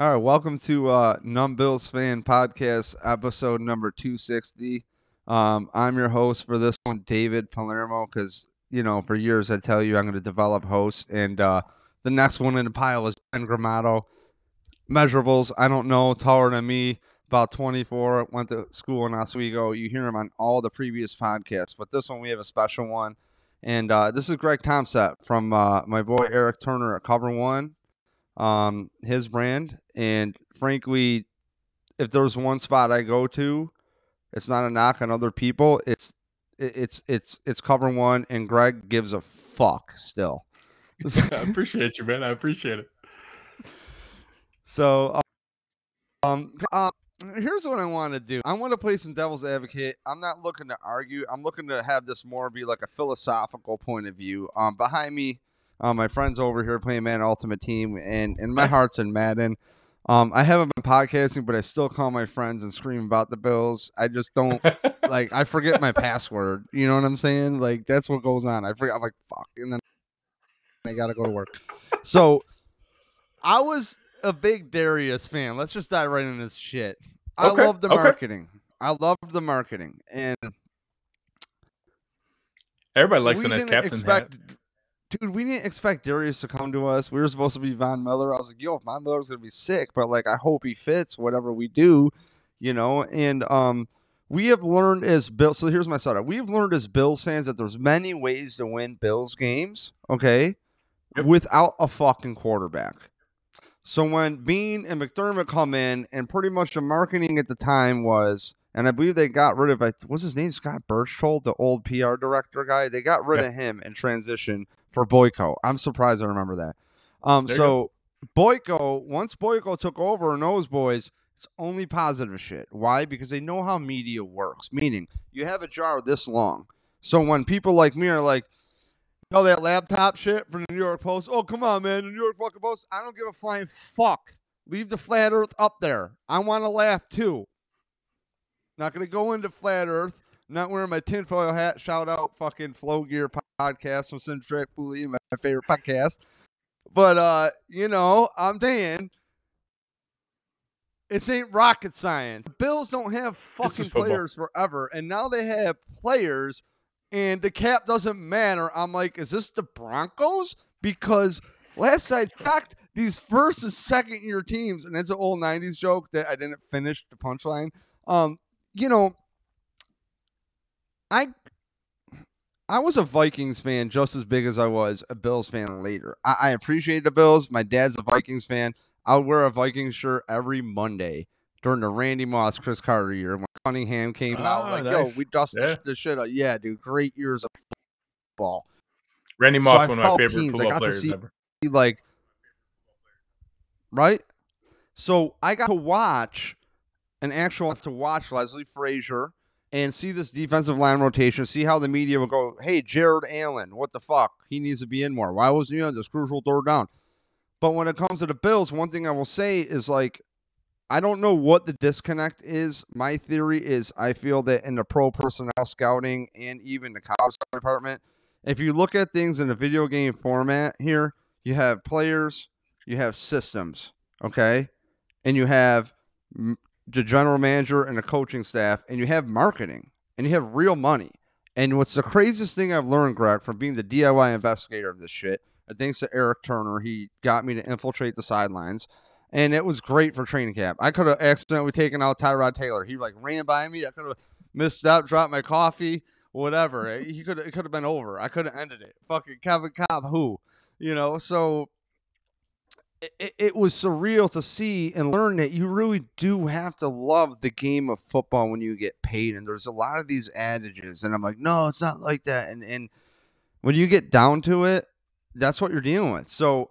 All right, welcome to uh, Numb Bills Fan Podcast, episode number 260. Um, I'm your host for this one, David Palermo, because, you know, for years I tell you I'm going to develop hosts. And uh, the next one in the pile is Ben Gramato. Measurables, I don't know, taller than me, about 24, went to school in Oswego. You hear him on all the previous podcasts, but this one we have a special one. And uh, this is Greg Tompsett from uh, my boy Erik Turner at Cover One um, his brand. And frankly, if there's one spot I go to, it's not a knock on other people. It's it's it's it's cover one, and Greg gives a fuck still. I appreciate you, man. I appreciate it. So, um, uh, here's what I want to do. I want to play some devil's advocate. I'm not looking to argue. I'm looking to have this more be like a philosophical point of view. Um, behind me, uh, my friends over here playing Madden Ultimate Team, and and my heart's in Madden. Um, I haven't been podcasting, but I still call my friends and scream about the Bills. I just don't like. I forget my password. You know what I'm saying? Like that's what goes on. I forget. I'm like fuck, and then I gotta go to work. So I was a big Dareus fan. Let's just dive right into this shit. I Okay, love the okay. marketing. I love the marketing, and Everybody likes we a nice didn't captain expect, hat. Dude. We didn't expect Dareus to come to us. We were supposed to be Von Miller. I was like, yo, if Von Miller's gonna be sick, but like, I hope he fits whatever we do, you know. And um, we have learned as Bill. So here's my setup. We've learned as Bills fans that there's many ways to win Bills games. Okay, Yep. without a fucking quarterback. So when Beane and McDermott come in, and pretty much the marketing at the time was, and I believe they got rid of, I what's his name, Scott Berchtold, the old PR director guy. They got rid Yeah. of him and transition for Boyko. I'm surprised I remember that. Um, There so Boyko, once Boyko took over and those boys, it's only positive shit. Why? Because they know how media works. Meaning, you have a jar this long. So when people like me are like, Oh, that laptop shit from the New York Post. Oh, come on, man. The New York fucking Post. I don't give a flying fuck. Leave the flat earth up there. I want to laugh too. Not going to go into flat earth. Not wearing my tinfoil hat. Shout out fucking Flow Gear podcast from Centric Bully, my favorite podcast. But, uh, you know, I'm saying it ain't rocket science. The Bills don't have fucking players forever. And now they have players and the cap doesn't matter. I'm like, is this the Broncos? Because last I checked, these first and second year teams, and it's an old '90s joke that I didn't finish the punchline. Um, you know, I I was a Vikings fan just as big as I was a Bills fan later. I, I appreciate the Bills. My dad's a Vikings fan. I would wear a Vikings shirt every Monday during the Randy Moss, Cris Carter year when Cunningham came out. Ah, Like, yo, we dusted Yeah. the shit out. Yeah, dude, great years of football. Randy Moss, I one of my favorite teams. Football players see- ever. Like, right? So I got to watch an actual to watch Leslie Frazier and see this defensive line rotation, see how the media will go, hey, Jared Allen, what the fuck? He needs to be in more. Why wasn't he on this crucial third down? But when it comes to the Bills, one thing I will say is like, I don't know what the disconnect is. My theory is I feel that in the pro personnel scouting and even the college department, if you look at things in a video game format here, you have players, you have systems, okay? And you have the general manager and the coaching staff, and you have marketing, and you have real money. And what's the craziest thing I've learned, Greg, from being the DIY investigator of this shit, and thanks to Erik Turner, he got me to infiltrate the sidelines. And it was great for training camp. I could have accidentally taken out Tyrod Taylor. He like ran by me. I could have missed up, dropped my coffee, whatever. He could it could have been over. I could have ended it. Fucking Kevin Cobb, who, you know. So it, it, was surreal to see and learn that you really do have to love the game of football when you get paid. And there's a lot of these adages, and I'm like, no, it's not like that. And and when you get down to it, that's what you're dealing with. So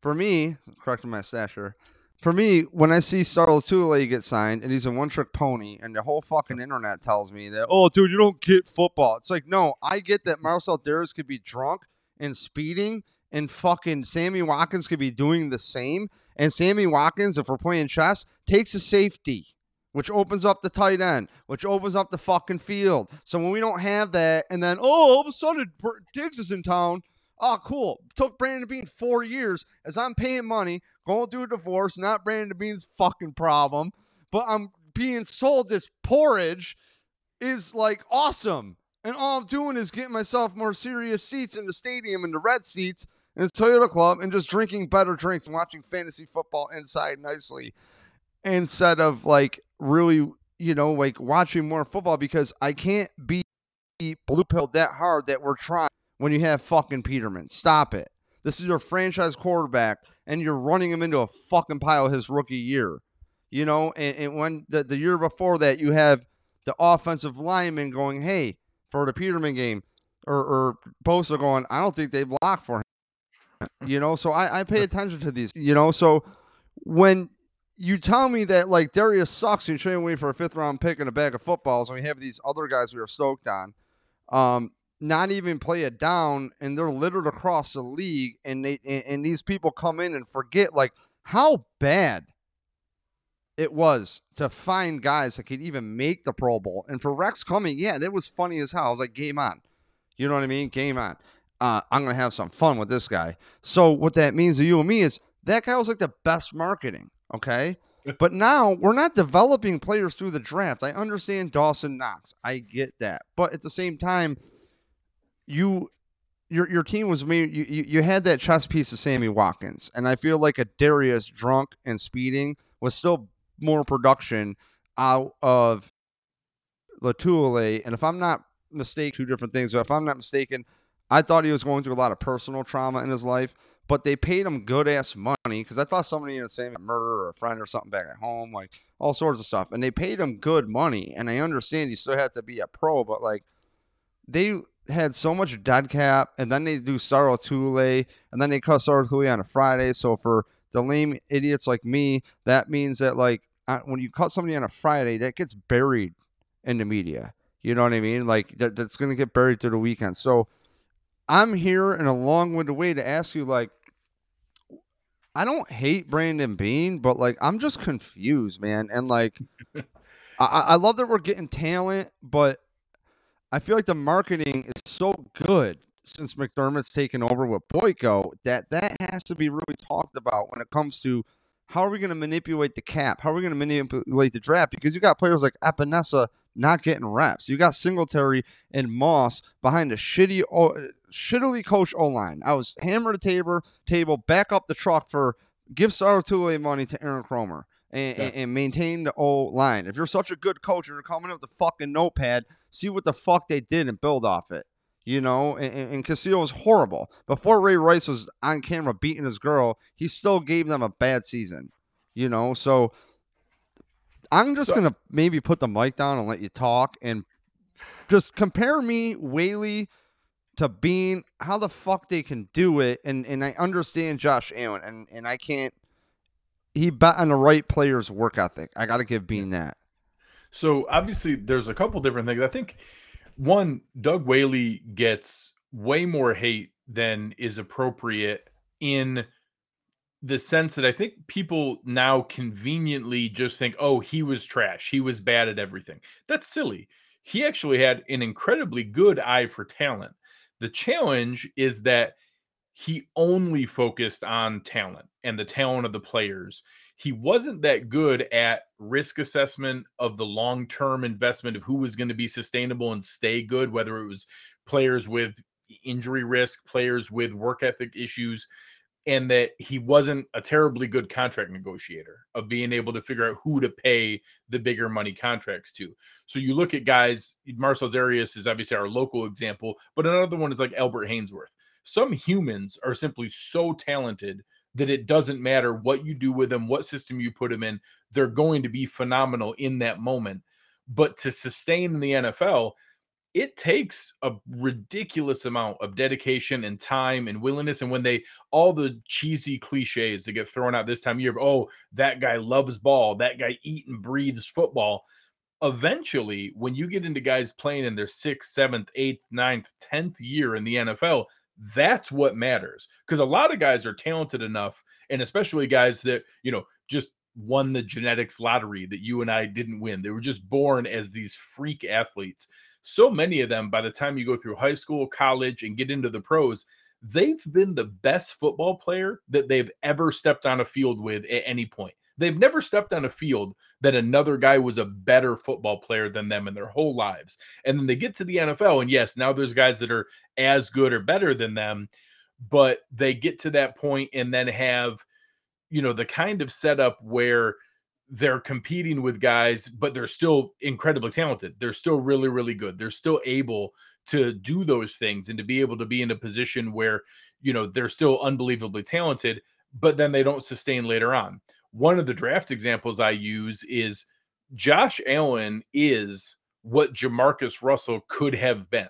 for me, correcting my stature. For me, when I see Star Lotulelei get signed and he's a one trick pony, and the whole fucking internet tells me that, oh, dude, you don't get football. It's like, no, I get that Marcell Dareus could be drunk and speeding, and fucking Sammy Watkins could be doing the same. And Sammy Watkins, if we're playing chess, takes a safety, which opens up the tight end, which opens up the fucking field. So when we don't have that, and then, oh, all of a sudden, Diggs is in town, oh, cool. Took Brandon Beane four years as I'm paying money, going through a divorce, not Brandon Beane's fucking problem, but I'm being sold this porridge is like awesome. And all I'm doing is getting myself more serious seats in the stadium and the red seats in Toyota Club and just drinking better drinks and watching fantasy football inside nicely instead of like really, you know, like watching more football because I can't be blue pilled that hard that we're trying when you have fucking Peterman. Stop it. This is your franchise quarterback and you're running him into a fucking pile his rookie year. You know, and, and when the, the year before that you have the offensive lineman going, hey, for the Peterman game, or, or Bosa going, I don't think they block for him. You know, so I, I pay attention to these, you know. So when you tell me that like Dareus sucks and you're trading away for a fifth round pick and a bag of footballs, and we have these other guys we are stoked on, um, not even play it down, and they're littered across the league, and they and, and these people come in and forget like how bad it was to find guys that could even make the Pro Bowl. And for Rex coming, yeah, that was funny as hell. I was like, game on. You know what I mean? Game on. Uh, I'm going to have some fun with this guy. So, what that means to you and me is that guy was like the best marketing. Okay. but now we're not developing players through the draft. I understand Dawson Knox. I get that. But at the same time, you your your team was made you, you, you had that chess piece of Sammy Watkins. And I feel like a Dareus drunk and speeding was still more production out of Lotulelei. And if I'm not mistaken, two different things. But if I'm not mistaken, I thought he was going through a lot of personal trauma in his life, but they paid him good ass money because I thought somebody in the same murder or a friend or something back at home, like all sorts of stuff. And they paid him good money. And I understand you still have to be a pro, but like they had so much dead cap, and then they do Star Lotulelei, and then they cut Star Lotulelei on a Friday. So for the lame idiots like me, that means that like uh, when you cut somebody on a Friday, that gets buried in the media. You know what I mean? Like that, that's going to get buried through the weekend. So I'm here in a long-winded way to ask you, like, I don't hate Brandon Beane, but like I'm just confused, man. And like, I, I love that we're getting talent, but I feel like the marketing is so good since McDermott's taken over with Boyko that that has to be really talked about when it comes to how are we going to manipulate the cap? How are we going to manipulate the draft? Because you got players like Epenesa not getting reps. You got Singletary and Moss behind a shitty, shittily coached O line. I was hammer the table, table, back up the truck for give Star Lotulelei money to Aaron Kromer And, yeah. and, maintain the O line. If you're such a good coach and you're coming up with a fucking notepad, see what the fuck they did and build off it you know, and, and Castillo was horrible. Before Ray Rice was on camera beating his girl, he still gave them a bad season, you know. So I'm just so, gonna maybe put the mic down and let you talk and just compare me, Whaley, to Beane, how the fuck they can do it. And and I understand Josh Allen, and and I can't. He bet on the right player's work ethic. I got to give Beane that. So obviously, there's a couple different things. I think one, Doug Whaley gets way more hate than is appropriate in the sense that I think people now conveniently just think, oh, he was trash. He was bad at everything. That's silly. He actually had an incredibly good eye for talent. The challenge is that he only focused on talent and the talent of the players. He wasn't that good at risk assessment of the long term investment of who was going to be sustainable and stay good, whether it was players with injury risk, players with work ethic issues, and that he wasn't a terribly good contract negotiator of being able to figure out who to pay the bigger money contracts to. So you look at guys, Marcell Dareus is obviously our local example, but another one is like Albert Haynesworth. Some humans are simply so talented that it doesn't matter what you do with them, what system you put them in, they're going to be phenomenal in that moment. But to sustain in the NFL, it takes a ridiculous amount of dedication and time and willingness. And when they all the cheesy cliches that get thrown out this time of year, oh, that guy loves ball, that guy eat and breathes football. Eventually, when you get into guys playing in their sixth, seventh, eighth, ninth, tenth year in the NFL, that's what matters because a lot of guys are talented enough, and especially guys that, you know, just won the genetics lottery that you and I didn't win. They were just born as these freak athletes. So many of them, by the time you go through high school, college, and get into the pros, they've been the best football player that they've ever stepped on a field with at any point. They've never stepped on a field that another guy was a better football player than them in their whole lives. And then they get to the NFL, and yes, now there's guys that are as good or better than them, but they get to that point and then have, you know, the kind of setup where they're competing with guys, but they're still incredibly talented. They're still really, really good. They're still able to do those things and to be able to be in a position where, you know, they're still unbelievably talented, but then they don't sustain later on. One of the draft examples I use is Josh Allen is what Jamarcus Russell could have been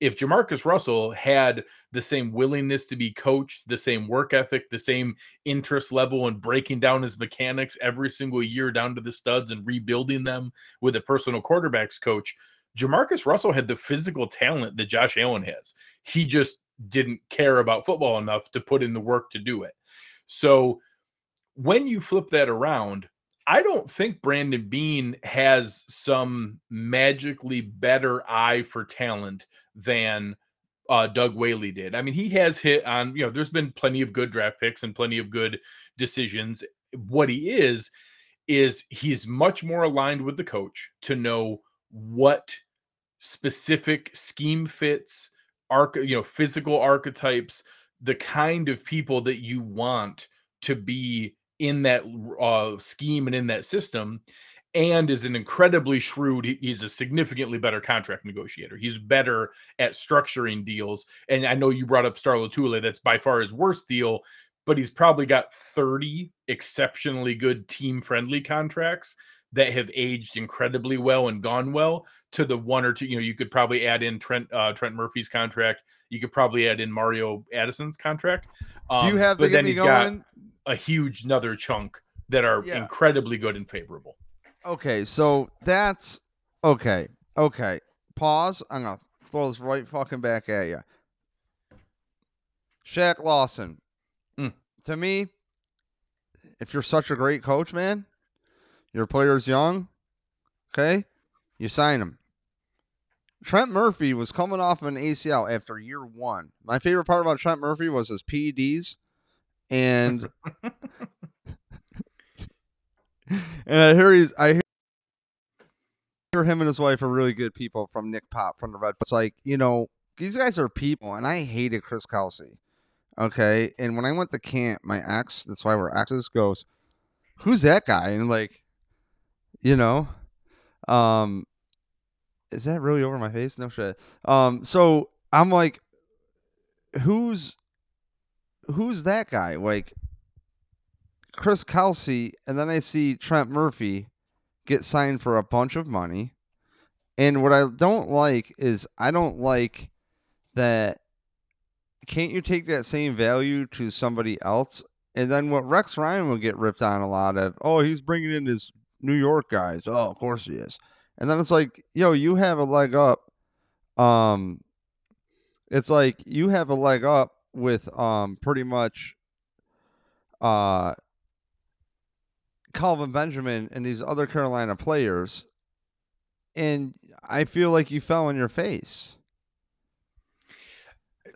if Jamarcus Russell had the same willingness to be coached, the same work ethic, the same interest level in breaking down his mechanics every single year down to the studs and rebuilding them with a personal quarterbacks coach, Jamarcus Russell had the physical talent that Josh Allen has. He just didn't care about football enough to put in the work to do it. So when you flip that around, I don't think Brandon Beane has some magically better eye for talent than uh, Doug Whaley did. I mean, he has hit on, you know, there's been plenty of good draft picks and plenty of good decisions. What he is, is he's much more aligned with the coach to know what specific scheme fits, arc, you know, physical archetypes, the kind of people that you want to be in that uh, scheme and in that system and is an incredibly shrewd he's a significantly better contract negotiator he's better at structuring deals and i know you brought up star Lotulelei, that's by far his worst deal but he's probably got 30 exceptionally good team friendly contracts that have aged incredibly well and gone well to the one or two you know you could probably add in trent uh, trent murphy's contract you could probably add in mario addison's contract um, do you um, have the then he's going? got a huge another chunk that are yeah. incredibly good and favorable. Okay, so that's okay. Okay, pause. I'm gonna throw this right fucking back at you. Shaq Lawson. Mm. To me, if you're such a great coach, man, your player's young. Okay, you sign him. Trent Murphy was coming off an ACL after year one. My favorite part about Trent Murphy was his PEDs and and I hear he's I hear him and his wife are really good people from Nick Pop from the Red. It's like you know these guys are people, and I hated Chris Kelsay. Okay, and when I went to camp, my ex, that's why we're exes, goes, "Who's that guy?" And like, you know, um, is that really over my face? No shit. Um, so I'm like, who's who's that guy? Like Chris Kelsay, and then I see Trent Murphy get signed for a bunch of money. And what I don't like is I don't like that. Can't you take that same value to somebody else? And then what Rex Ryan will get ripped on a lot of, oh, he's bringing in his New York guys. Oh, of course he is. And then it's like, yo, you have a leg up. Um, it's like you have a leg up with um pretty much uh Kelvin Benjamin and these other Carolina players and I feel like you fell on your face.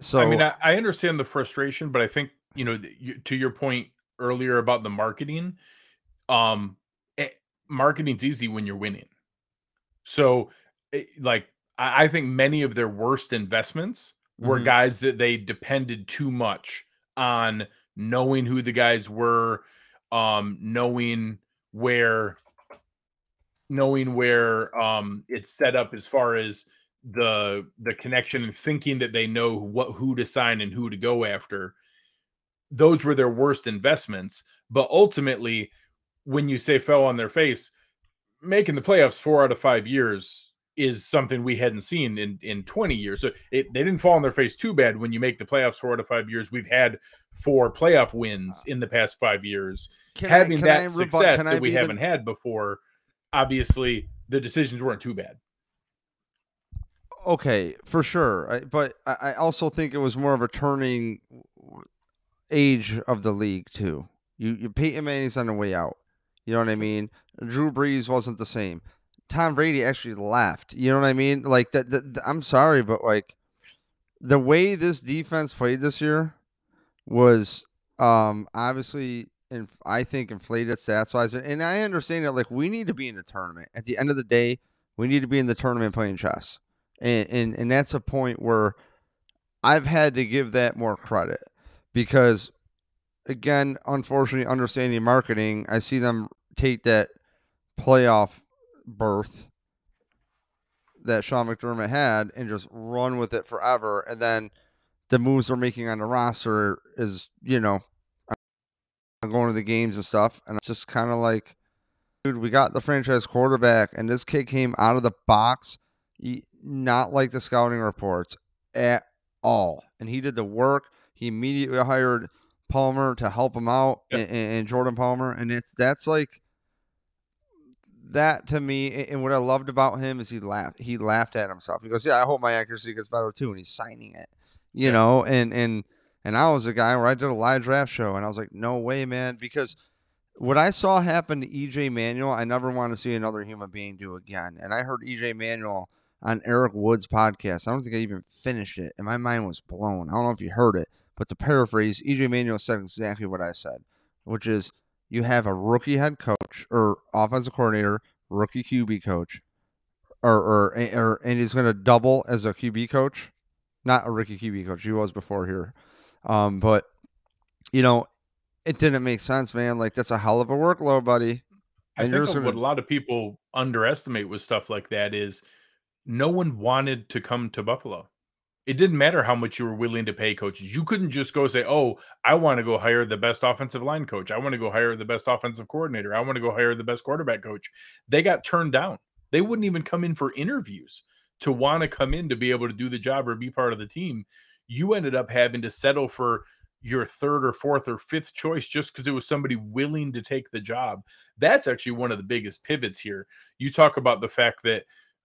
So I mean, I, I understand the frustration, but I think you know, to your point earlier about the marketing, um, it, eh, marketing's easy when you're winning. So, it, eh, like, I, I think many of their worst investments were mm-hmm. guys that they depended too much on knowing who the guys were, um, knowing where knowing where um it's set up as far as the the connection and thinking that they know what who to sign and who to go after those were their worst investments but ultimately when you say fell on their face making the playoffs 4 out of 5 years is something we hadn't seen in in 20 years. So it, they didn't fall on their face too bad when you make the playoffs four to five years. We've had four playoff wins uh, in the past five years. Can Having I, that I success that we haven't the... had before, obviously the decisions weren't too bad. Okay, for sure. I, but I also think it was more of a turning age of the league too. You, you Peyton Manning's on the way out. You know what I mean? Drew Brees wasn't the same. Tom Brady actually left. You know what I mean? Like that I'm sorry, but like the way this defense played this year was um obviously and I think inflated stats wise. And I understand that like we need to be in the tournament. At the end of the day, we need to be in the tournament playing chess. And and, and that's a point where I've had to give that more credit because again, unfortunately, understanding marketing, I see them take that playoff berth that Sean McDermott had and just run with it forever. And then the moves they're making on the roster is, you know, I'm going to the games and stuff. And it's just kind of like, dude, we got the franchise quarterback, and this kid came out of the box, not like the scouting reports at all. And he did the work. He immediately hired Palmer to help him out, yep. and, and Jordan Palmer, and it's that's like that to me. And what I loved about him is he laughed. He laughed at himself. He goes, "Yeah, I hope my accuracy gets better too," and he's signing it. You yeah. know, and and and I was a guy where I did a live draft show, and I was like, "No way, man!" Because what I saw happen to EJ Manuel, I never want to see another human being do again. And I heard EJ Manuel on Eric Wood's podcast. I don't think I even finished it, and my mind was blown. I don't know if you heard it, but to paraphrase, EJ Manuel said exactly what I said, which is you have a rookie head coach or offensive coordinator, rookie QB coach, or or, or and he's going to double as a QB coach, not a rookie QB coach. He was before here, um, but you know, it didn't make sense, man. Like that's a hell of a workload, buddy. And I think gonna... what a lot of people underestimate with stuff like that is no one wanted to come to Buffalo it didn't matter how much you were willing to pay coaches. You couldn't just go say, "Oh, I want to go hire the best offensive line coach. I want to go hire the best offensive coordinator. I want to go hire the best quarterback coach." They got turned down. They wouldn't even come in for interviews to want to come in to be able to do the job or be part of the team. You ended up having to settle for your third or fourth or fifth choice just because it was somebody willing to take the job. That's actually one of the biggest pivots here. You talk about the fact that,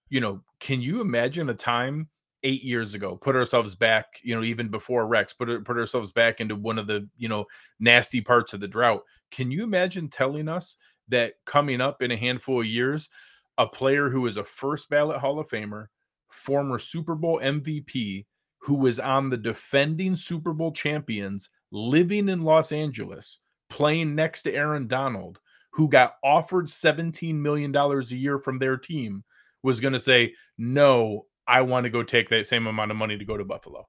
you know, can you imagine a time eight years ago, put ourselves back, you know, even before Rex, put put ourselves back into one of the, you know, nasty parts of the drought. Can you imagine telling us that coming up in a handful of years, a player who is a first ballot Hall of Famer, former Super Bowl MVP, who was on the defending Super Bowl champions, living in Los Angeles, playing next to Aaron Donald, who got offered $17 million a year from their team, was going to say, No, I want to go take that same amount of money to go to Buffalo.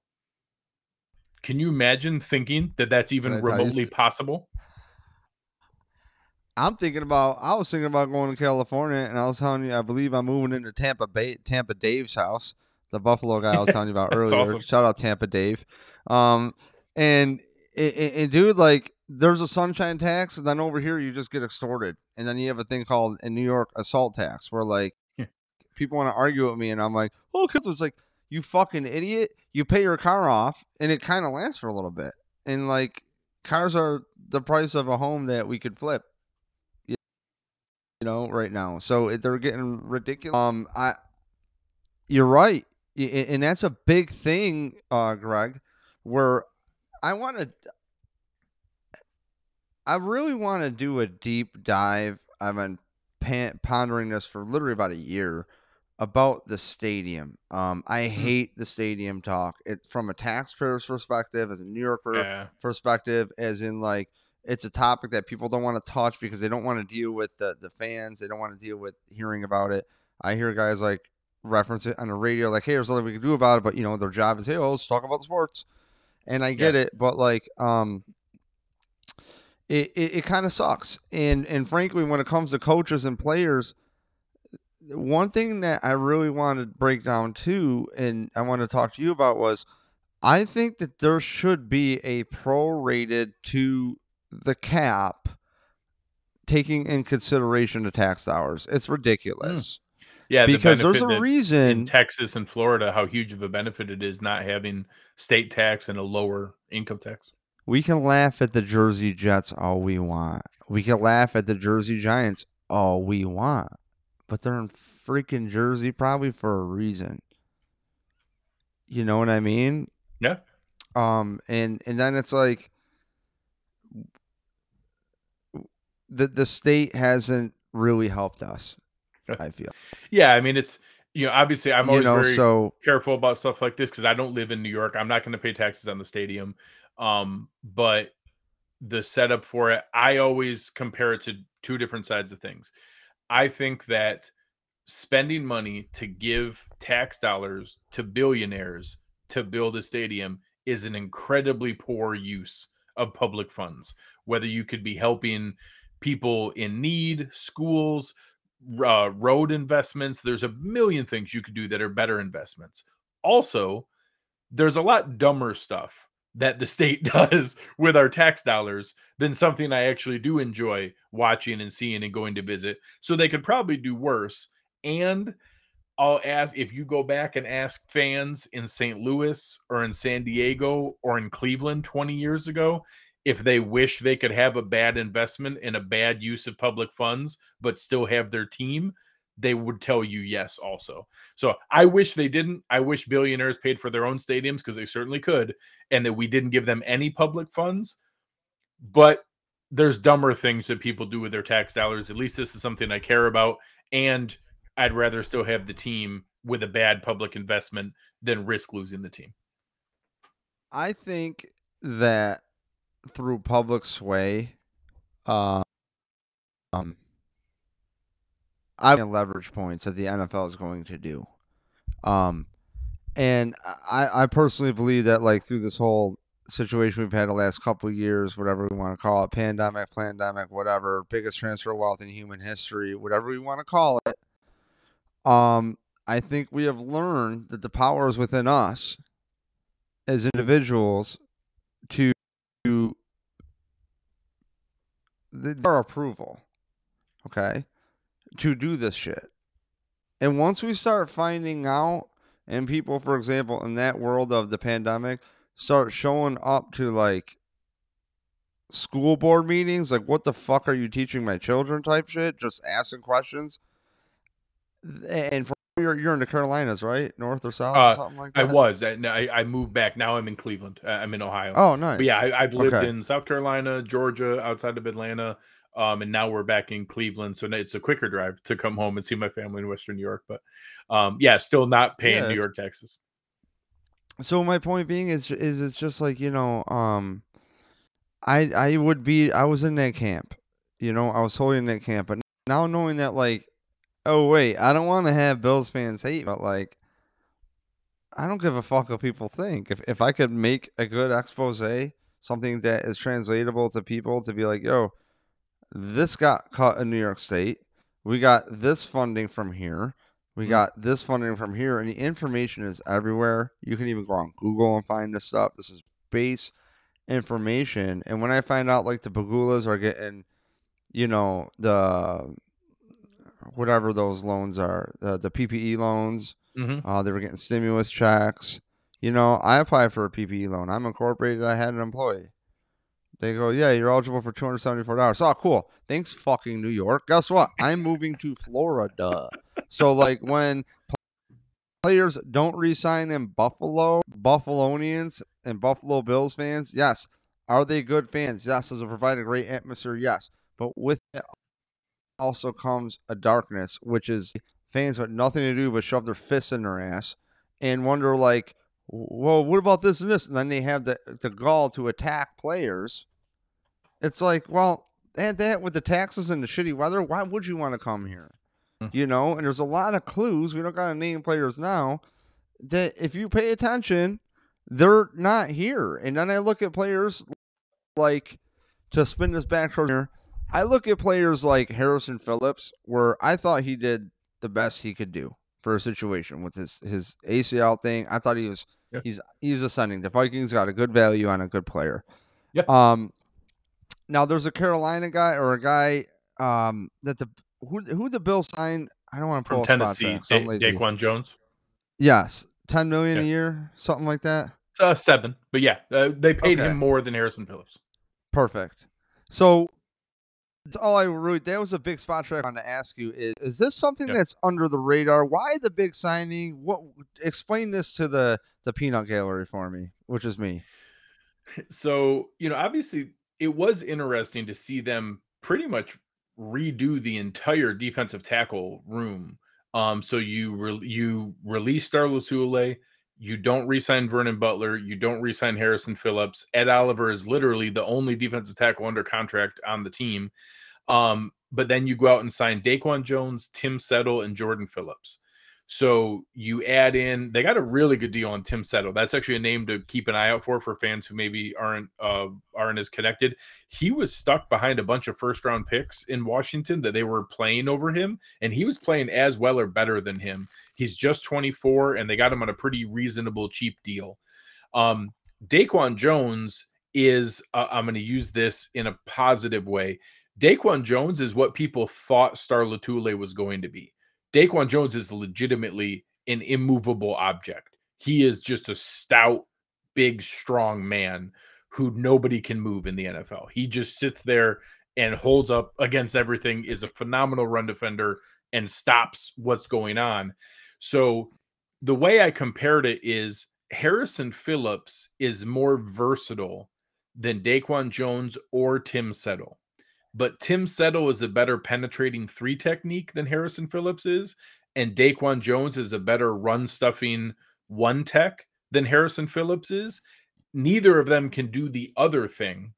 Can you imagine thinking that that's even remotely possible? I'm thinking about. I was thinking about going to California, and I was telling you, I believe I'm moving into Tampa Bay, Tampa Dave's house, the Buffalo guy I was telling you about earlier. Awesome. Shout out Tampa Dave. Um, and, and, dude, like, there's a sunshine tax, and then over here you just get extorted, and then you have a thing called in New York assault tax, where like people want to argue with me, and I'm like, oh, because it's like you fucking idiot. You pay your car off, and it kind of lasts for a little bit, and like cars are the price of a home that we could flip. You know, right now, so they're getting ridiculous. Um, I, you're right, and that's a big thing, uh, Greg, where I want to. I really want to do a deep dive. I've been pondering this for literally about a year about the stadium. Um, I mm. hate the stadium talk. It from a taxpayer's perspective, as a New Yorker yeah. perspective, as in like it's a topic that people don't want to touch because they don't want to deal with the the fans. They don't want to deal with hearing about it. I hear guys like reference it on the radio, like, "Hey, there's nothing we can do about it," but you know, their job is, "Hey, oh, let's talk about sports," and I get yeah. it, but like, um. It, it, it kind of sucks, and and frankly, when it comes to coaches and players, one thing that I really want to break down too, and I want to talk to you about was I think that there should be a prorated to the cap taking in consideration the tax dollars. It's ridiculous. Mm. Yeah, because the there's a reason in Texas and Florida how huge of a benefit it is not having state tax and a lower income tax. We can laugh at the Jersey Jets all we want. We can laugh at the Jersey Giants all we want but they're in freaking Jersey probably for a reason. You know what I mean? Yeah. Um, and and then it's like the the state hasn't really helped us. I feel. Yeah, I mean it's you know, obviously, I'm you always know, very so careful about stuff like this because I don't live in New York. I'm not going to pay taxes on the stadium. Um, but the setup for it, I always compare it to two different sides of things. I think that spending money to give tax dollars to billionaires to build a stadium is an incredibly poor use of public funds. Whether you could be helping people in need, schools, uh, road investments, there's a million things you could do that are better investments. Also, there's a lot dumber stuff that the state does with our tax dollars than something I actually do enjoy watching and seeing and going to visit. So they could probably do worse. And I'll ask if you go back and ask fans in St. Louis or in San Diego or in Cleveland 20 years ago if they wish they could have a bad investment and a bad use of public funds, but still have their team, they would tell you yes also. So I wish they didn't. I wish billionaires paid for their own stadiums because they certainly could, and that we didn't give them any public funds. But there's dumber things that people do with their tax dollars. At least this is something I care about. And I'd rather still have the team with a bad public investment than risk losing the team. I think that through public sway, uh, um, I leverage points that the NFL is going to do. Um, and I, I personally believe that like through this whole situation we've had the last couple years, whatever we want to call it, pandemic, pandemic, whatever, biggest transfer of wealth in human history, whatever we want to call it. Um, I think we have learned that the power is within us as individuals to their approval, okay, to do this shit. And once we start finding out, and people, for example, in that world of the pandemic, start showing up to like school board meetings, like, what the fuck are you teaching my children type shit, just asking questions. And for you're, you're in the Carolinas, right? North or south, Uh, or something like that. I was. I, I I moved back. Now I'm in Cleveland. Uh, I'm in Ohio. Oh, nice. But yeah, I, I've lived Okay. in South Carolina, Georgia, outside of Atlanta, um, and now we're back in Cleveland. So now it's a quicker drive to come home and see my family in Western New York. But um, yeah, still not paying Yeah, New it's- York taxes. so my point being is is it's just like you know um i i would be i was in that camp you know i was totally in that camp but now knowing that like oh wait i don't want to have bills fans hate but like i don't give a fuck what people think if, if i could make a good expose something that is translatable to people to be like yo this got cut in new york state we got this funding from here we Mhm. got this funding from here, and the information is everywhere. You can even go on Google and find this stuff. This is base information. And when I find out like the Pegulas are getting, you know, the whatever those loans are, the, the PPE loans, hmm uh, they were getting stimulus checks. You know, I applied for a PPE loan. I'm incorporated. I had an employee. They go, yeah, you're eligible for two hundred seventy-four dollars. Oh, cool. Thanks, fucking New York. Guess what? I'm moving to Florida. So, like, when players don't resign in Buffalo, Buffalonians and Buffalo Bills fans, yes, are they good fans? Yes. Does it provide a great atmosphere? Yes. But with it also comes a darkness, which is fans with nothing to do but shove their fists in their ass and wonder, like, well, what about this and this? And then they have the, the gall to attack players. It's like, well, add that with the taxes and the shitty weather. Why would you want to come here? Hmm. You know, and there's a lot of clues. We don't got to name players now that if you pay attention, they're not here. And then I look at players like to spin this back here. I look at players like Harrison Phillips, where I thought he did the best he could do for a situation with his his ACL thing. I thought he was Yeah. he's he's ascending. The Vikings got a good value on a good player. Yeah. Um. Now there's a Carolina guy or a guy um that the who who the Bills signed. I don't want to pull From a spot Tennessee, so I'm Da- Daquan Jones. Yes, ten million a year, something like that. Uh, seven, but yeah, uh, they paid Okay. him more than Harrison Phillips. Perfect. So all I really that was a big spot track I want to ask you is is this something Yeah. that's under the radar? Why the big signing? What explain this to the the peanut gallery for me, which is me. So, you know, obviously it was interesting to see them pretty much redo the entire defensive tackle room Um, so you re- you release Star Lotulelei, you don't resign Vernon Butler, you don't resign Harrison Phillips. Ed Oliver is literally the only defensive tackle under contract on the team. Um, but then you go out and sign Daquan Jones, Tim Settle, and Jordan Phillips. So you add in, they got a really good deal on Tim Settle. That's actually a name to keep an eye out for for fans who maybe aren't uh, aren't as connected. He was stuck behind a bunch of first round picks in Washington that they were playing over him, and he was playing as well or better than him. He's just 24, and they got him on a pretty reasonable cheap deal. Um, Daquan Jones is uh, I'm going to use this in a positive way. Daquan Jones is what people thought Star Lotulelei was going to be. Daquan Jones is legitimately an immovable object. He is just a stout, big, strong man who nobody can move in the NFL. He just sits there and holds up against everything, is a phenomenal run defender, and stops what's going on. So the way I compared it is Harrison Phillips is more versatile than Daquan Jones or Tim Settle but Tim Settle is a better penetrating three technique than Harrison Phillips is, and Daquan Jones is a better run stuffing one tech than Harrison Phillips is. Neither of them can do the other thing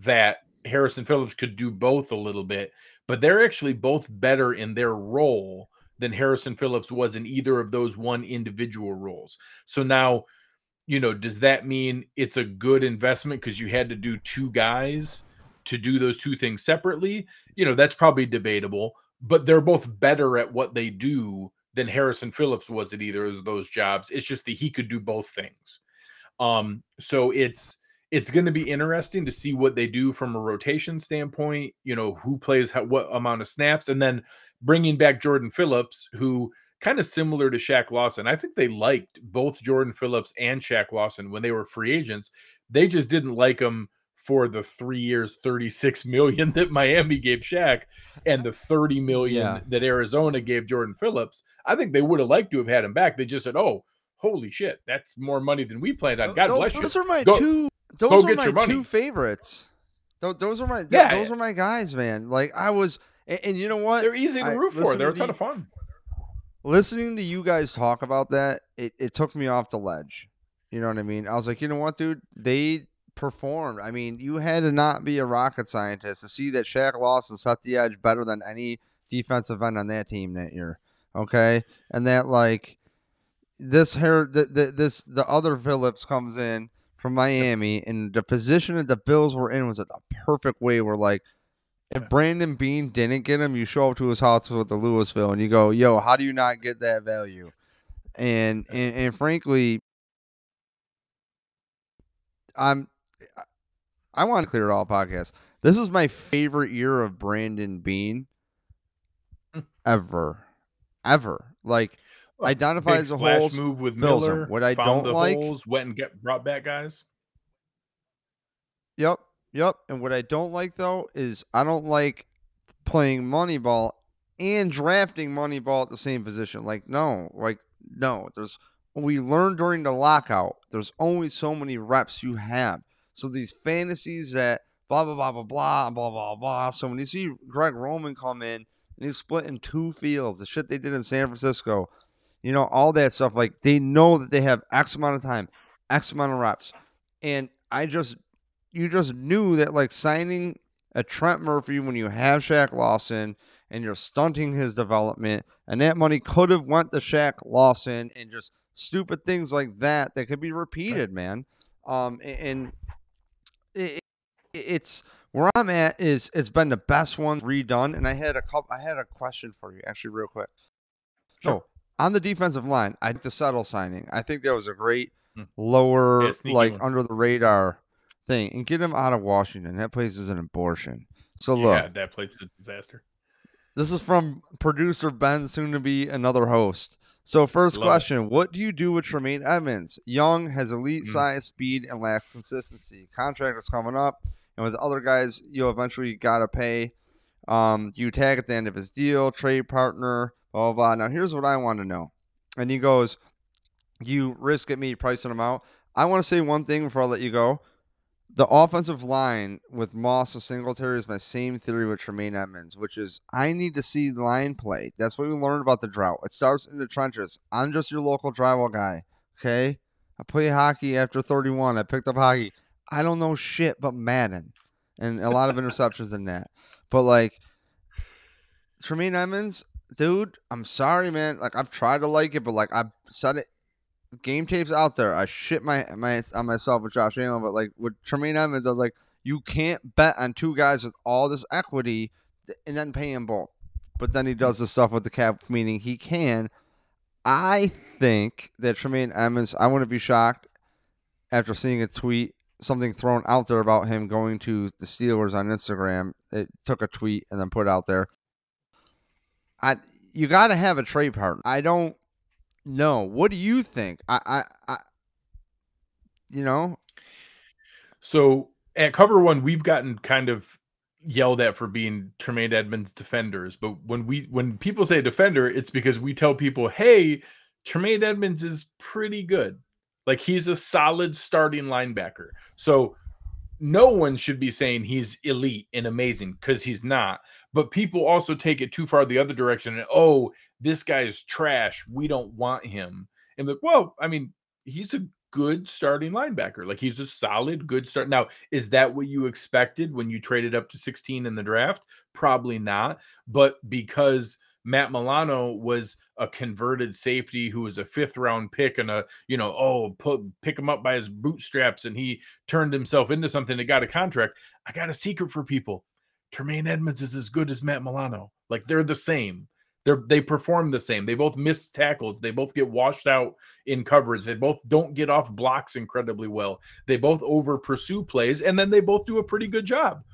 that Harrison Phillips could do both a little bit, but they're actually both better in their role than Harrison Phillips was in either of those one individual roles. So now, you know, does that mean it's a good investment because you had to do two guys? to do those two things separately, you know, that's probably debatable, but they're both better at what they do than Harrison Phillips was at either of those jobs. It's just that he could do both things. Um, so it's it's going to be interesting to see what they do from a rotation standpoint. You know, who plays how, what amount of snaps, and then bringing back Jordan Phillips, who kind of similar to Shaq Lawson. I think they liked both Jordan Phillips and Shaq Lawson when they were free agents. They just didn't like them for the three years, 36 million that Miami gave Shaq and the 30 million yeah. that Arizona gave Jordan Phillips, I think they would have liked to have had him back. They just said, oh, holy shit, that's more money than we planned on. God those, bless you. Those are my go, two. Those are my two favorites. Those, those are my yeah. those are my guys, man. Like I was, and, and you know what? They're easy to root I, for. They're a ton of fun. Listening to you guys talk about that, it, it took me off the ledge. You know what I mean? I was like, you know what, dude? They performed. I mean, you had to not be a rocket scientist to see that Shaq Lawson set the edge better than any defensive end on that team that year. Okay, and that like this hair, the, the, this the other Phillips comes in from Miami, and the position that the Bills were in was at the perfect way. Where like, if Brandon Beane didn't get him, you show up to his house with the Louisville, and you go, "Yo, how do you not get that value?" And and, and frankly, I'm I want to clear it all podcast. This is my favorite year of Brandon Beane hmm. ever, ever. Like well, identifies the holes, move with Miller. Them. What I don't like, holes, went and get brought back guys. Yep, yep. And what I don't like though is I don't like playing Moneyball and drafting Moneyball at the same position. Like no, like no. There's we learned during the lockout. There's only so many reps you have. So these fantasies that blah blah blah blah blah blah blah blah. So when you see Greg Roman come in and he's split in two fields, the shit they did in San Francisco, you know, all that stuff, like they know that they have X amount of time, X amount of reps. And I just you just knew that like signing a Trent Murphy when you have Shaq Lawson and you're stunting his development, and that money could have went to Shaq Lawson and just stupid things like that that could be repeated, man. Um, and it, it's where I'm at is it's been the best one redone. And I had a couple. I had a question for you actually, real quick. Sure. So on the defensive line, I think the Settle signing. I think that was a great hmm. lower, yeah, like one. under the radar thing, and get him out of Washington. That place is an abortion. So look, yeah, that place is a disaster. This is from producer Ben, soon to be another host. So, first Love question it. What do you do with Tremaine Edmunds? Young has elite mm-hmm. size, speed, and lacks consistency. Contract is coming up, and with other guys, you'll eventually got to pay. Um, you tag at the end of his deal, trade partner, blah, blah, blah. Now, here's what I want to know. And he goes, You risk at me pricing him out. I want to say one thing before I let you go. The offensive line with Moss and Singletary is my same theory with Tremaine Edmunds, which is I need to see line play. That's what we learned about the drought. It starts in the trenches. I'm just your local drywall guy. Okay. I play hockey after 31. I picked up hockey. I don't know shit but Madden and a lot of interceptions in that. But like Tremaine Edmunds, dude, I'm sorry, man. Like I've tried to like it, but like I've said it game tapes out there. I shit my my on myself with Josh Allen, but like with Tremaine Edmunds, I was like, you can't bet on two guys with all this equity and then pay them both. But then he does the stuff with the cap, meaning he can. I think that Tremaine Edmunds, I wouldn't be shocked after seeing a tweet, something thrown out there about him going to the Steelers on Instagram. It took a tweet and then put out there. I you got to have a trade partner. I don't know. What do you think? I, I, I you know. So at Cover One, we've gotten kind of yelled at for being Tremaine Edmunds defenders, but when we when people say defender, it's because we tell people, "Hey, Tremaine Edmunds is pretty good. Like he's a solid starting linebacker." So no one should be saying he's elite and amazing because he's not. But people also take it too far the other direction and oh, this guy's trash. We don't want him. And like, well, I mean, he's a good starting linebacker. Like he's a solid, good start. Now, is that what you expected when you traded up to 16 in the draft? Probably not. But because Matt Milano was a converted safety who was a fifth round pick and a, you know, oh, put, pick him up by his bootstraps and he turned himself into something that got a contract. I got a secret for people. Tremaine Edmunds is as good as Matt Milano. Like they're the same. They're they perform the same. They both miss tackles. They both get washed out in coverage. They both don't get off blocks incredibly well. They both over pursue plays, and then they both do a pretty good job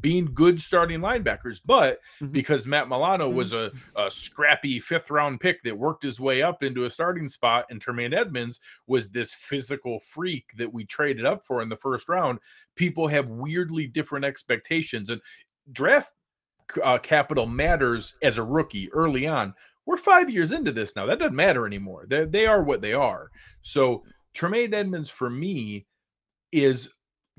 being good starting linebackers. But mm-hmm. because Matt Milano was a, mm-hmm. a, scrappy fifth round pick that worked his way up into a starting spot, and Tremaine Edmunds was this physical freak that we traded up for in the first round, people have weirdly different expectations. And draft uh, capital matters as a rookie early on. We're five years into this now. That doesn't matter anymore. They, they are what they are. So Tremaine Edmunds for me is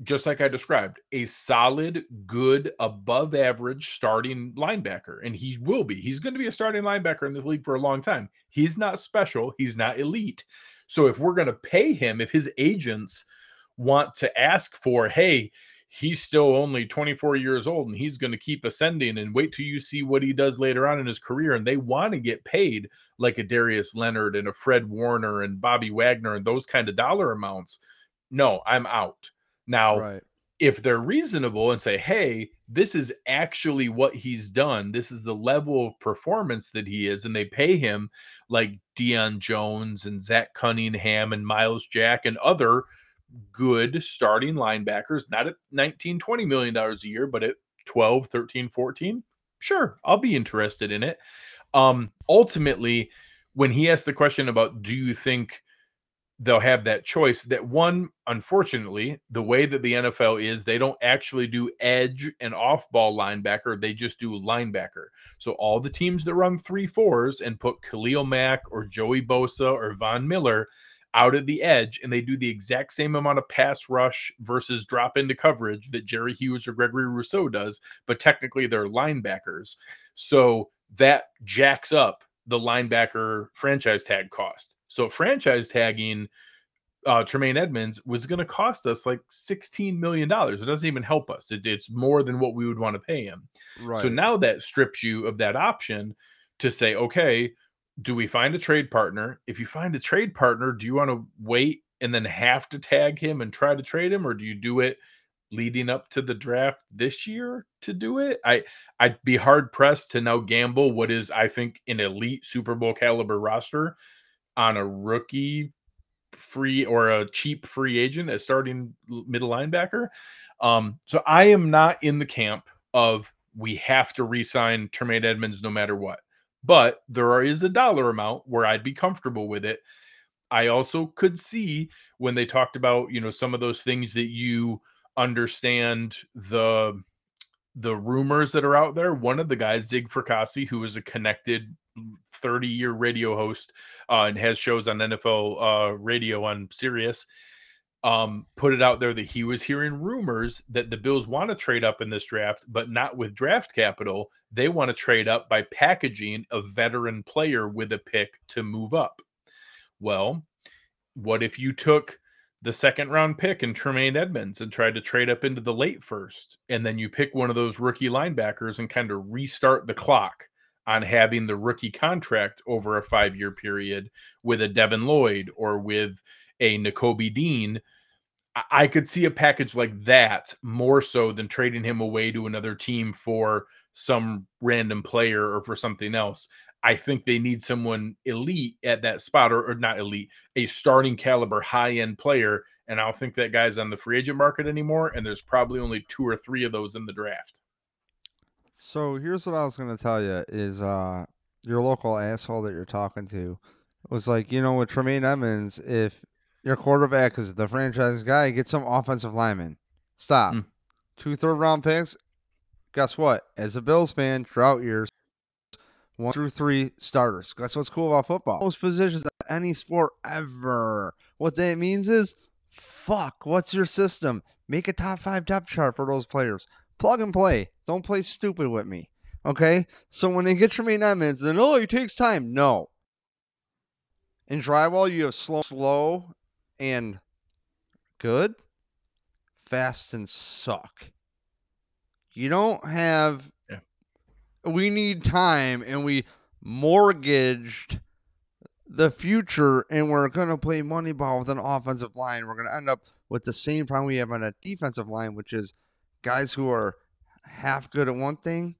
just like I described, a solid, good, above average starting linebacker. And he will be. He's going to be a starting linebacker in this league for a long time. He's not special, he's not elite. So if we're going to pay him, if his agents want to ask for, hey, he's still only 24 years old and he's going to keep ascending and wait till you see what he does later on in his career and they want to get paid like a Darius Leonard and a Fred Warner and Bobby Wagner and those kind of dollar amounts no I'm out now right. if they're reasonable and say hey this is actually what he's done this is the level of performance that he is and they pay him like Deion Jones and Zach Cunningham and Myles Jack and other good starting linebackers, not at 19, 20 million dollars a year, but at 12, 13, 14, sure, I'll be interested in it. Um, ultimately, when he asked the question about do you think they'll have that choice, that one, unfortunately, the way that the NFL is, they don't actually do edge and off ball linebacker, they just do linebacker. So all the teams that run three fours and put Khalil Mack or Joey Bosa or Von Miller out at the edge and they do the exact same amount of pass rush versus drop into coverage that Jerry Hughes or Gregory Rousseau does, but technically they're linebackers. So that jacks up the linebacker franchise tag cost. So franchise tagging uh, Tremaine Edmunds was going to cost us like $16 million. It doesn't even help us. It, it's more than what we would want to pay him. Right. So now that strips you of that option to say, okay, do we find a trade partner? If you find a trade partner, do you want to wait and then have to tag him and try to trade him, or do you do it leading up to the draft this year to do it? I I'd be hard pressed to now gamble what is I think an elite Super Bowl caliber roster on a rookie free or a cheap free agent as starting middle linebacker. Um, so I am not in the camp of we have to re-sign Tremaine Edmunds no matter what but there is a dollar amount where I'd be comfortable with it. I also could see when they talked about, you know, some of those things that you understand the the rumors that are out there. One of the guys, Zig Fracassi, who is a connected 30 year radio host uh, and has shows on NFL uh, radio on Sirius, um, put it out there that he was hearing rumors that the Bills want to trade up in this draft, but not with draft capital. They want to trade up by packaging a veteran player with a pick to move up. Well, what if you took the second round pick in Tremaine Edmunds and tried to trade up into the late first, and then you pick one of those rookie linebackers and kind of restart the clock on having the rookie contract over a five year period with a Devin Lloyd or with a Nakobe Dean, I could see a package like that more so than trading him away to another team for some random player or for something else. I think they need someone elite at that spot, or, or not elite, a starting caliber, high end player. And I don't think that guy's on the free agent market anymore. And there's probably only two or three of those in the draft. So here's what I was gonna tell you: is uh, your local asshole that you're talking to was like, you know, with Tremaine Edmunds, if your quarterback is the franchise guy. Get some offensive linemen. Stop. Mm. Two third round picks. Guess what? As a Bills fan, throughout years, one through three starters. That's what's cool about football. Most positions any sport ever. What that means is, fuck. What's your system? Make a top five depth chart for those players. Plug and play. Don't play stupid with me. Okay. So when they get your main Edmunds, then oh, he takes time. No. In drywall, you have slow, slow and good, fast and suck. You don't have. Yeah. We need time, and we mortgaged the future, and we're gonna play money ball with an offensive line. We're gonna end up with the same problem we have on a defensive line, which is guys who are half good at one thing,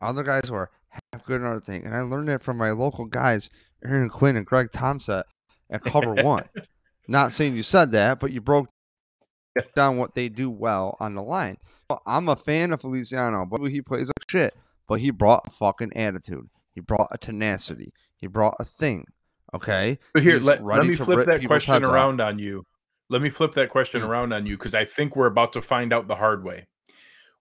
other guys who are half good at another thing. And I learned that from my local guys, Aaron Quinn and Greg Tompsett at Cover One. Not saying you said that, but you broke down what they do well on the line. I'm a fan of Feliciano, but he plays like shit. But he brought a fucking attitude. He brought a tenacity. He brought a thing. Okay. But here, let, let, me flip that question around off. on you. Let me flip that question mm-hmm. around on you because I think we're about to find out the hard way.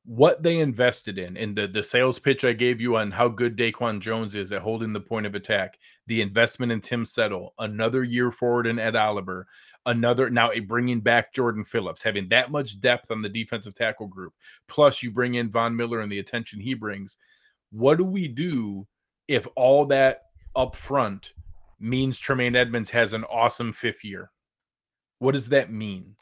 What they invested in, in the, the sales pitch I gave you on how good Daquan Jones is at holding the point of attack, the investment in Tim Settle, another year forward in Ed Oliver, another now a bringing back Jordan Phillips, having that much depth on the defensive tackle group. Plus, you bring in Von Miller and the attention he brings. What do we do if all that up front means Tremaine Edmunds has an awesome fifth year? What does that mean?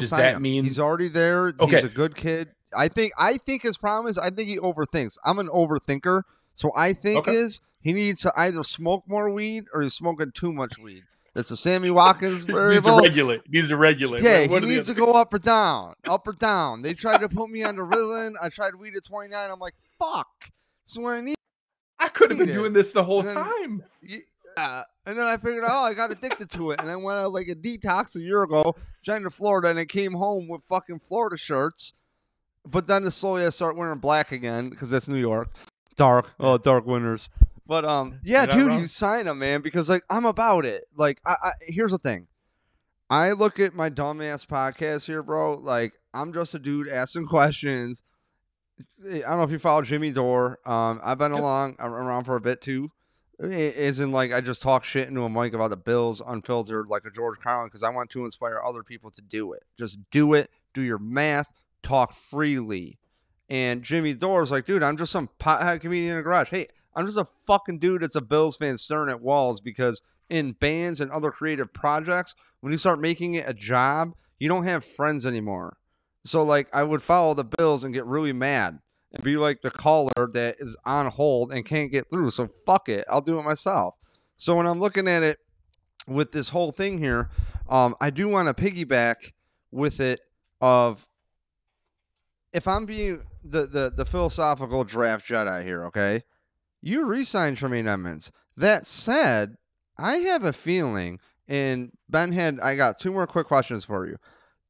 Does that mean he's already there? Okay. He's a good kid. I think I think his problem is I think he overthinks. I'm an overthinker, so I think okay. is he needs to either smoke more weed or he's smoking too much weed. It's a Sammy Watkins variable. needs to regulate. He needs to regulate. Yeah, what, what he needs to go up or down, up or down. They tried to put me on the Ritalin. I tried weed at 29. I'm like, fuck. So I need. I could have been doing this the whole then, time. Yeah, and then I figured, oh, I got addicted to it, and I went out like a detox a year ago, trying to Florida, and I came home with fucking Florida shirts. But then slowly I start wearing black again because that's New York, dark. Oh, dark winters. But um, yeah, dude, you sign him, man, because like I'm about it. Like, I, I here's the thing. I look at my dumbass podcast here, bro. Like, I'm just a dude asking questions. I don't know if you follow Jimmy Dore. Um, I've been yep. along around for a bit too. Isn't like I just talk shit into a mic about the Bills unfiltered like a George Carlin because I want to inspire other people to do it. Just do it. Do your math. Talk freely. And Jimmy Dore's like, dude, I'm just some pothead comedian in a garage. Hey, I'm just a fucking dude that's a Bills fan staring at walls because in bands and other creative projects, when you start making it a job, you don't have friends anymore. So like I would follow the Bills and get really mad and be like the caller that is on hold and can't get through. So fuck it, I'll do it myself. So when I'm looking at it with this whole thing here, um, I do want to piggyback with it of if I'm being the, the the philosophical draft Jedi here, okay? you re-signed Tremaine Edmunds. That said, I have a feeling, and Ben had, I got two more quick questions for you.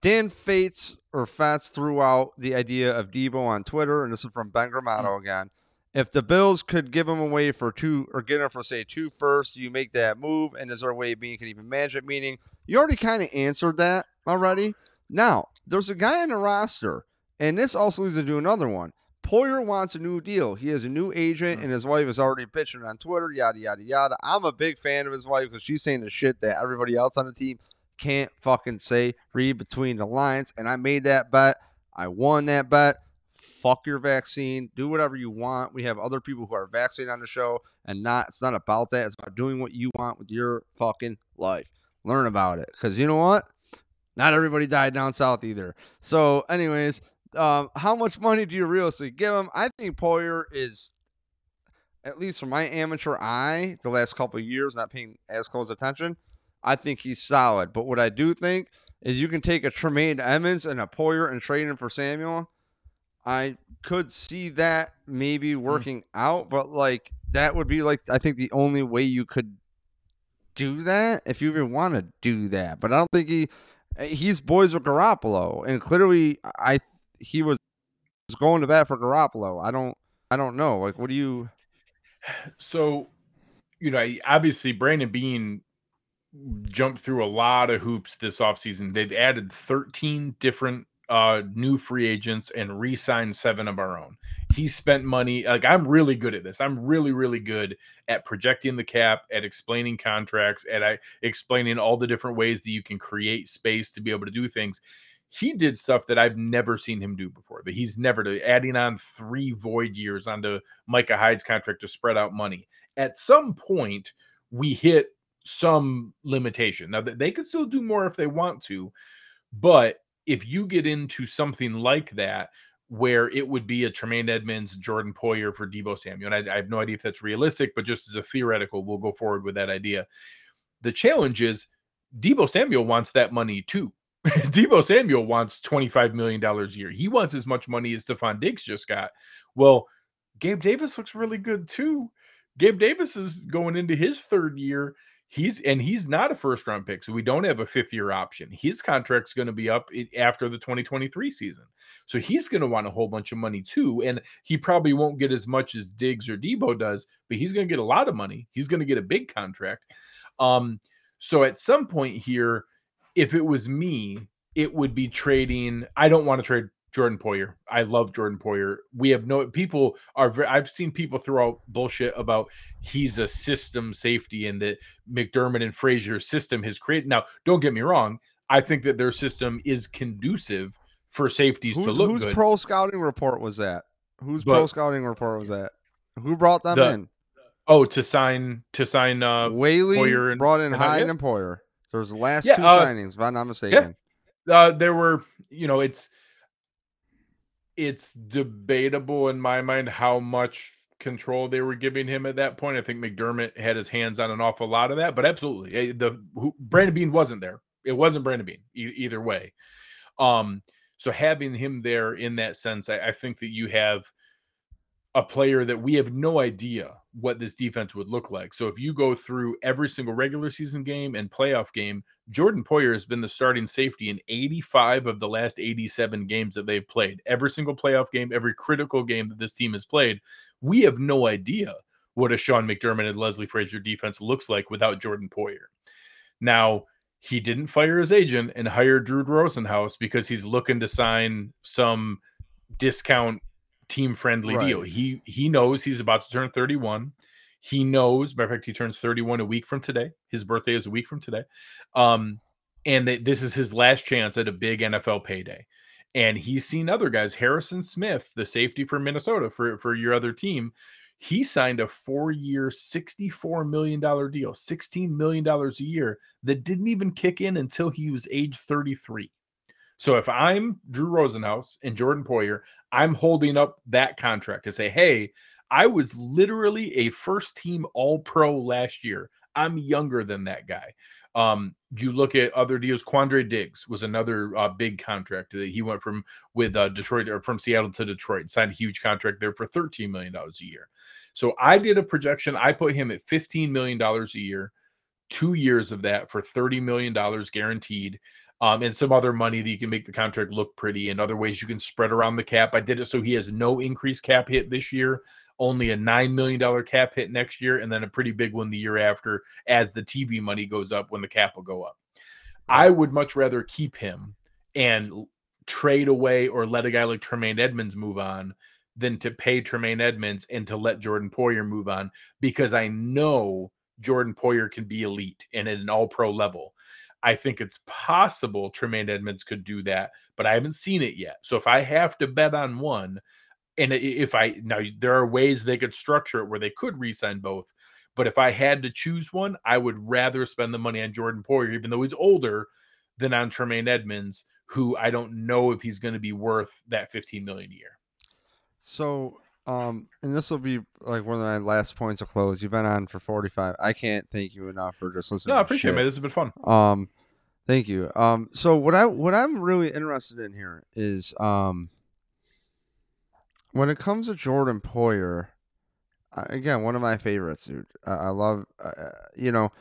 Dan Fates or Fats threw out the idea of Deebo on Twitter, and this is from Ben Gramato mm-hmm. again. If the Bills could give him away for two or get him for say two first, do you make that move? And is there a way being can even manage it? Meaning you already kind of answered that already. Now there's a guy in the roster, and this also leads into another one. Poyer wants a new deal. He has a new agent, mm. and his wife is already bitching on Twitter, yada, yada, yada. I'm a big fan of his wife because she's saying the shit that everybody else on the team can't fucking say read between the lines. And I made that bet. I won that bet. Fuck your vaccine. Do whatever you want. We have other people who are vaccinated on the show, and not. It's not about that. It's about doing what you want with your fucking life. Learn about it, because you know what? Not everybody died down south either. So, anyways, um, how much money do you realistically give him? I think Poyer is, at least from my amateur eye, the last couple of years, not paying as close attention. I think he's solid. But what I do think is you can take a Tremaine Edmunds and a Poyer and trade him for Samuel. I could see that maybe Hmm. working mm. out, but like that would be like I think the only way you could do that if you even want to do that. But I don't think he he's boys with Garoppolo, and clearly I he was going to bat for Garoppolo. I don't I don't know. Like, what do you? So, you know, obviously Brandon Beane jumped through a lot of hoops this offseason. They've added 13 different uh new free agents and re-signed seven of our own. He spent money. Like I'm really good at this. I'm really, really good at projecting the cap, at explaining contracts, at I explaining all the different ways that you can create space to be able to do things. He did stuff that I've never seen him do before. That he's never done, adding on three void years onto Micah Hyde's contract to spread out money. At some point, we hit some limitation. Now they could still do more if they want to, but if you get into something like that, where it would be a Tremaine Edmunds, Jordan Poyer for Deebo Samuel, and I, I have no idea if that's realistic, but just as a theoretical, we'll go forward with that idea. The challenge is Deebo Samuel wants that money too. Deebo Samuel wants $25 million a year. He wants as much money as Stefon Diggs just got. Well, Gabe Davis looks really good too. Gabe Davis is going into his third year. He's and he's not a first round pick, so we don't have a fifth year option. His contract's going to be up after the 2023 season, so he's going to want a whole bunch of money too. And he probably won't get as much as Diggs or Deebo does, but he's going to get a lot of money. He's going to get a big contract. Um, so at some point here, if it was me, it would be trading. I don't want to trade Jordan Poyer. I love Jordan Poyer. We have no people are. I've seen people throw out bullshit about he's a system safety and that McDermott and Frazier's system has created. Now, don't get me wrong. I think that their system is conducive for safeties who's, to look whose good. pro scouting report was that? Whose pro scouting report was that? Who brought them The- in? oh, to sign to sign. uh Whaley Poyer and- brought in and, Hyde and Poyer. There's the last Yeah, two uh, signings, if I'm not mistaken. uh there were you know it's it's debatable in my mind how much control they were giving him at that point. I think mcdermott had his hands on an awful lot of that but absolutely eh, the who, brandon beane wasn't there. It wasn't brandon beane e- either way. Um so having him there in that sense I, I think that you have a player that we have no idea what this defense would look like. So if you go through every single regular season game and playoff game, Jordan Poyer has been the starting safety in 85 of the last 87 games that they've played. Every single playoff game, every critical game that this team has played, we have no idea what a Sean McDermott and Leslie Frazier defense looks like without Jordan Poyer. Now, he didn't fire his agent and hire Drew Rosenhaus because he's looking to sign some discount team friendly deal. He he knows he's about to turn 31. He knows, matter of fact, he turns 31 a week from today. His birthday is a week from today. Um, and that this is his last chance at a big NFL payday. And he's seen other guys, Harrison Smith, the safety for Minnesota for, for your other team. He signed a four-year, $64 million deal, $16 million a year that didn't even kick in until he was age 33. So if I'm Drew Rosenhaus and Jordan Poyer, I'm holding up that contract to say, hey, I was literally a first team all pro last year. I'm younger than that guy. Um, you look at other deals. Quandre Diggs was another uh, big contract that he went from with uh, Detroit or from Seattle to Detroit, and signed a huge contract there for $13 million a year. So I did a projection. I put him at $15 million a year, two years of that for $30 million guaranteed um, and some other money that you can make the contract look pretty and other ways you can spread around the cap. I did it so he has no increased cap hit this year, only a $9 million cap hit next year, and then a pretty big one the year after as the TV money goes up when the cap will go up. I would much rather keep him and trade away or let a guy like Tremaine Edmunds move on than to pay Tremaine Edmunds and to let Jordan Poyer move on because I know Jordan Poyer can be elite and at an all pro level. I think it's possible Tremaine Edmunds could do that, but I haven't seen it yet. So if I have to bet on one, and if I now there are ways they could structure it where they could re-sign both, but if I had to choose one, I would rather spend the money on Jordan Poyer, even though he's older, than on Tremaine Edmunds, who I don't know if he's going to be worth that 15 million a year. So, um, and this will be like one of my last points of close. You've been on for 45. I can't thank you enough for just listening. No, I appreciate it. Man. This has been fun. Um, thank you. Um, so what I what I'm really interested in here is um, when it comes to Jordan Poyer, again, one of my favorites, dude. I, I love, uh, you know,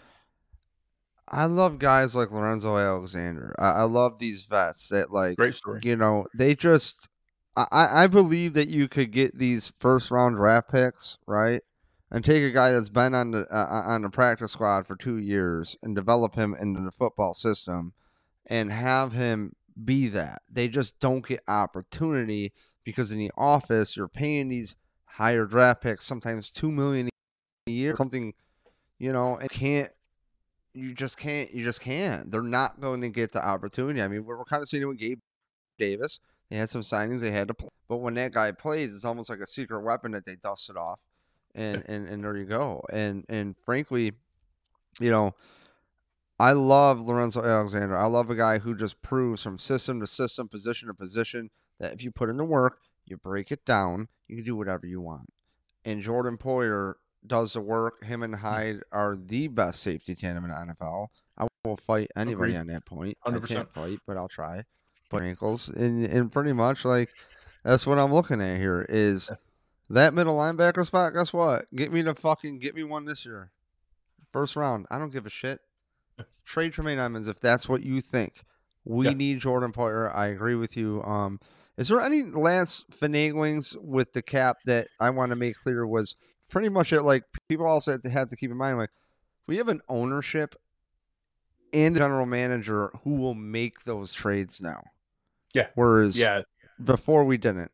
I love guys like Lorenzo Alexander. I, I love these vets that like great story. You know, they just I, I believe that you could get these first round draft picks, right? And take a guy that's been on the uh, uh, on the practice squad for two years and develop him into the football system, and have him be that. They just don't get opportunity because in the office you're paying these higher draft picks, sometimes two million a year, something, you know, and can't you just can't you just can't. They're not going to get the opportunity. I mean, we're, we're kind of seeing it with Gabe Davis. They had some signings they had to play, but when that guy plays, it's almost like a secret weapon that they dust it off, and and and there you go. And and frankly, you know. I love Lorenzo Alexander. I love a guy who just proves from system to system, position to position, that if you put in the work, you break it down, you can do whatever you want. And Jordan Poyer does the work. Him and hmm. Hyde are the best safety tandem in the NFL. I will fight anybody Agreed. on that point. 100%. I can't fight, but I'll try. Ankles and and pretty much like that's what I'm looking at here is that middle linebacker spot. Guess what? Get me the fucking get me one this year, first round. I don't give a shit. Trade Tremaine Edmunds if that's what you think. We yeah. need Jordan Poyer. I agree with you. Um, is there any last finaglings with the cap that I want to make clear was pretty much it? Like people also have to, have to keep in mind, like we have an ownership and general manager who will make those trades now. Yeah. Whereas yeah. before we didn't.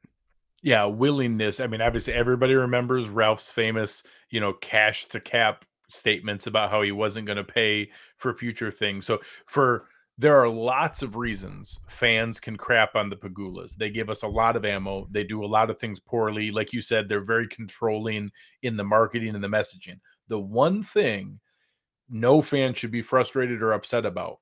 Yeah, willingness. I mean, obviously everybody remembers Ralph's famous, you know, cash to cap statements about how he wasn't going to pay for future things. So for there are lots of reasons fans can crap on the Pegulas. They give us a lot of ammo. They do a lot of things poorly. Like you said, they're very controlling in the marketing and the messaging. The one thing no fan should be frustrated or upset about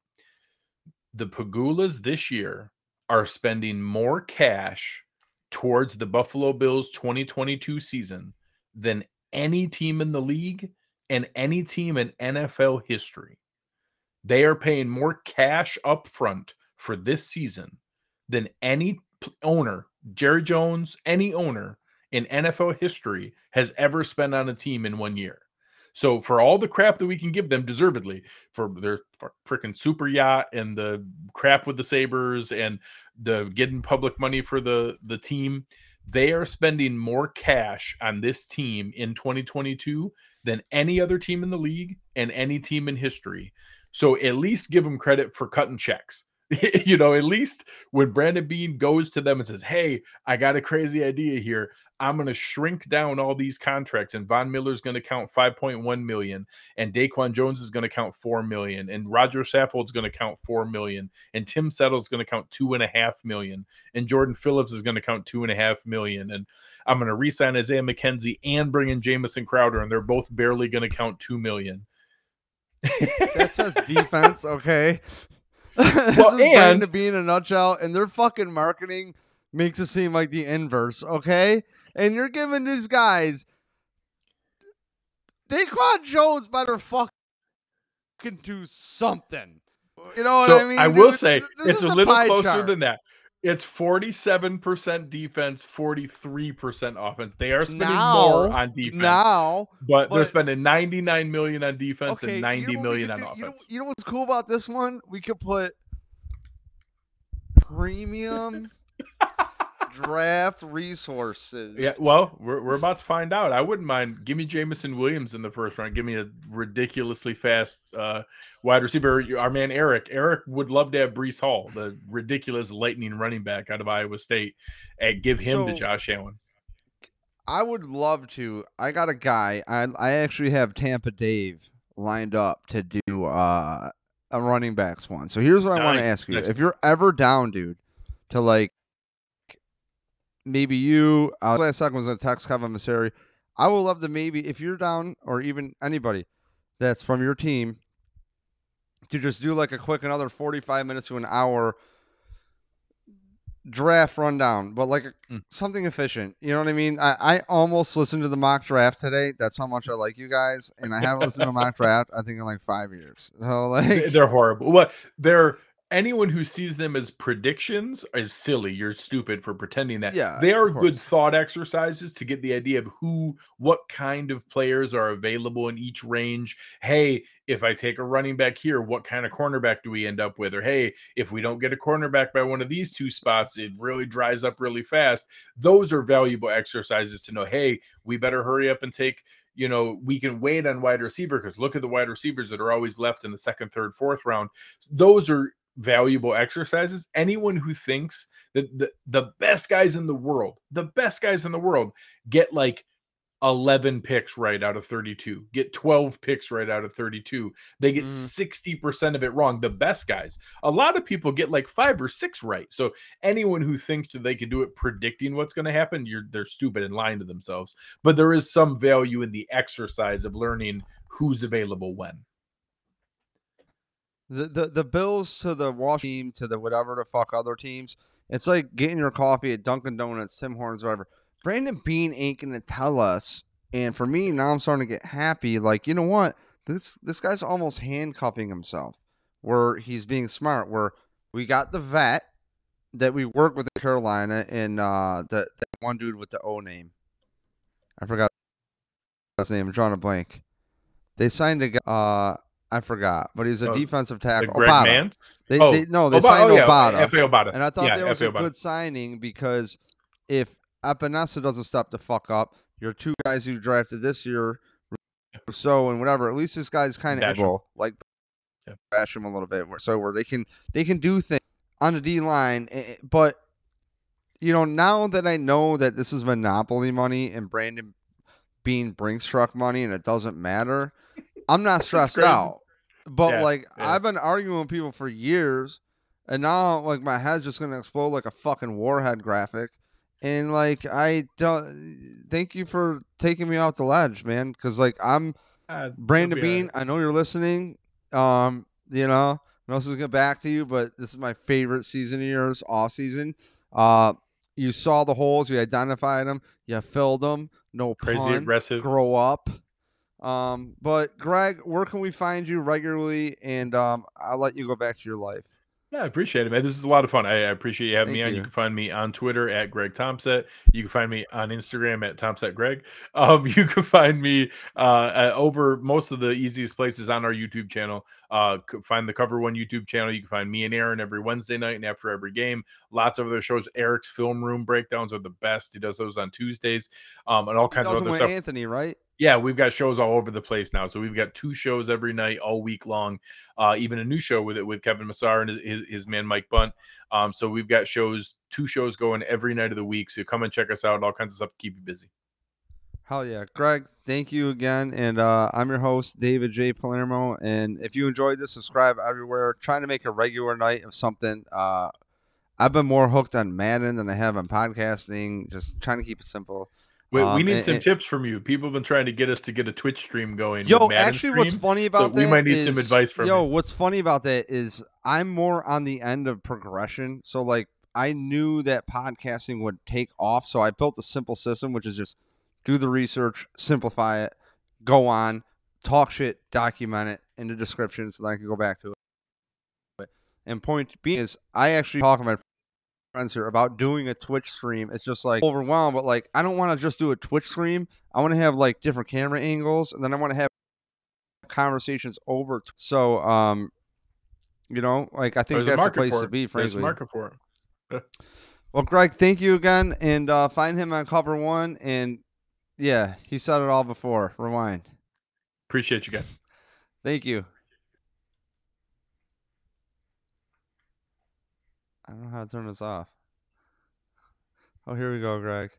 the Pegulas this year are spending more cash towards the Buffalo Bills 2022 season than any team in the league and any team in NFL history. They are paying more cash up front for this season than any owner, Jerry Jones, any owner in NFL history has ever spent on a team in one year. So for all the crap that we can give them deservedly for their freaking super yacht and the crap with the Sabres and the getting public money for the the team, they are spending more cash on this team in 2022 than any other team in the league and any team in history. So at least give them credit for cutting checks. you know, at least when Brandon Beane goes to them and says, Hey, I got a crazy idea here. I'm going to shrink down all these contracts, and Von Miller's going to count 5.1 million, and Daquan Jones is going to count 4 million, and Rodger Saffold's going to count 4 million, and Tim Settle's going to count 2.5 million, and Jordan Phillips is going to count 2.5 million. And I'm going to re sign Isaiah McKenzie and bring in Jamison Crowder, and they're both barely going to count 2 million that says defense, okay? Well, and to be in a nutshell, and their fucking marketing makes it seem like the inverse, okay? And you're giving these guys Daquan Jones better fucking do something. You know what so I mean? I will say this it's a little closer chart. than that. It's 47% defense, 43% offense. They are spending now, more on defense. Now, but, but, they're spending 99 million on defense okay, and 90 you know million on do? offense. You know, you know what's cool about this one? We could put premium draft resources. Yeah, well, we're, we're about to find out. I wouldn't mind. Give me Jameson Williams in the first round. Give me a ridiculously fast uh, wide receiver. Our man Erik. Erik would love to have Breece Hall, the ridiculous lightning running back out of Iowa State, and give him so, to Josh Allen. I would love to. I got a guy. I I actually have Tampa Dave lined up to do uh a running backs one. So here's what I want to ask you: nice. If you're ever down, dude, to like maybe you, uh, last second was gonna text Kevin Masseri. I would love to maybe if you're down, or even anybody that's from your team, to just do like a quick another 45 minutes to an hour draft rundown, but like a, Mm. something efficient. You know what I mean? I, I almost listened to the mock draft today. That's how much I like you guys, and I haven't listened to a mock draft. I think in like five years. So like, They're horrible. What they're anyone who sees them as predictions is silly. You're stupid for pretending that. Yeah, they are good thought exercises to get the idea of who, what kind of players are available in each range. Hey, if I take a running back here, what kind of cornerback do we end up with? Or hey, if we don't get a cornerback by one of these two spots, it really dries up really fast. Those are valuable exercises to know. Hey, we better hurry up and take you know, we can wait on wide receiver because look at the wide receivers that are always left in the second, third, fourth round. Those are valuable exercises. Anyone who thinks that the, the best guys in the world, the best guys in the world get like 11 picks right out of 32, get 12 picks right out of 32. They get Mm. 60% of it wrong. The best guys. A lot of people get like five or six right. So anyone who thinks that they can do it predicting what's going to happen, you're they're stupid and lying to themselves. But there is some value in the exercise of learning who's available when. The, the the Bills to the Washington team to the whatever the fuck other teams. It's like getting your coffee at Dunkin' Donuts, Tim Hortons, whatever. Brandon Beane ain't gonna tell us. And for me, now I'm starting to get happy. Like, you know what? This this guy's almost handcuffing himself. Where he's being smart. Where we got the vet that we work with in Carolina and uh the that one dude with the O name. I forgot his name. I'm drawing a blank. They signed a. Uh, I forgot, but he's a Oh, defensive tackle. Greg Obada. Mance? They, oh, they no, they Oba- signed oh, yeah, Obada, Efe Obada. and I thought yeah, that was Efe a Obada. good signing because if Epenesa doesn't stop the fuck up, your two guys you drafted this year, so and whatever, at least this guy's kind of able, like Yeah. bash him a little bit, so where they can they can do things on the D line, eh, eh, but you know now that I know that this is monopoly money and Brandon Beane brings truck money and it doesn't matter, I'm not stressed out. But Yeah, like yeah. I've been arguing with people for years, and now like my head's just gonna explode like a fucking warhead graphic. And like I don't thank you for taking me off the ledge, man. Because like I'm Ah, Brandon it'll be all Beane. I know you're listening. Um, you know, I know this is gonna get back to you, but this is my favorite season of yours, off season. Uh, you saw the holes, you identified them, you filled them. No Crazy pun aggressive. grow up. Um, but Greg, where can we find you regularly? And um, I'll let you go back to your life. Yeah, I appreciate it, man. This is a lot of fun. I, I appreciate you having me on. You you. can find me on Twitter at Greg Tompsett. You can find me on Instagram at Tompsett Greg. Um, you can find me uh, over most of the easiest places on our YouTube channel. Uh, find the Cover One YouTube channel. You can find me and Aaron every Wednesday night and after every game. Lots of other shows. Erik's film room breakdowns are the best. He does those on Tuesdays, um, and all He kinds of other stuff. Anthony, right? Yeah, we've got shows all over the place now. So we've got two shows every night, all week long. Uh, even a new show with it with Kevin Massar and his, his, his man Mike Bunt. Um, so we've got shows, two shows going every night of the week. So come and check us out. All kinds of stuff to keep you busy. Hell yeah, Greg. Thank you again, and uh, I'm your host, David J. Palermo. And if you enjoyed this, subscribe everywhere. Trying to make a regular night of something. Uh, I've been more hooked on Madden than I have on podcasting. Just trying to keep it simple. We, we Um, need and- some and- tips from you. People have been trying to get us to get a Twitch stream going. Yo, actually, what's funny about we that might need some advice from Yo, you. what's funny about that is I'm more on the end of progression. So like I knew that podcasting would take off, so I built a simple system, which is just do the research, simplify it, go on, talk shit, document it in the description, so that I can go back to it. And point being is, I actually talk my friends here about doing a Twitch stream. It's just like overwhelmed, but like I don't want to just do a Twitch stream. I want to have like different camera angles, and then I want to have conversations over. t- So, um, you know, like I think There's a that's the place to be. There's a Frankly, market for it. well, Greg, thank you again, and uh, find him on cover one. And yeah, he said it all before. Rewind. Appreciate you guys. Thank you. I don't know how to turn this off. Oh, here we go, Greg.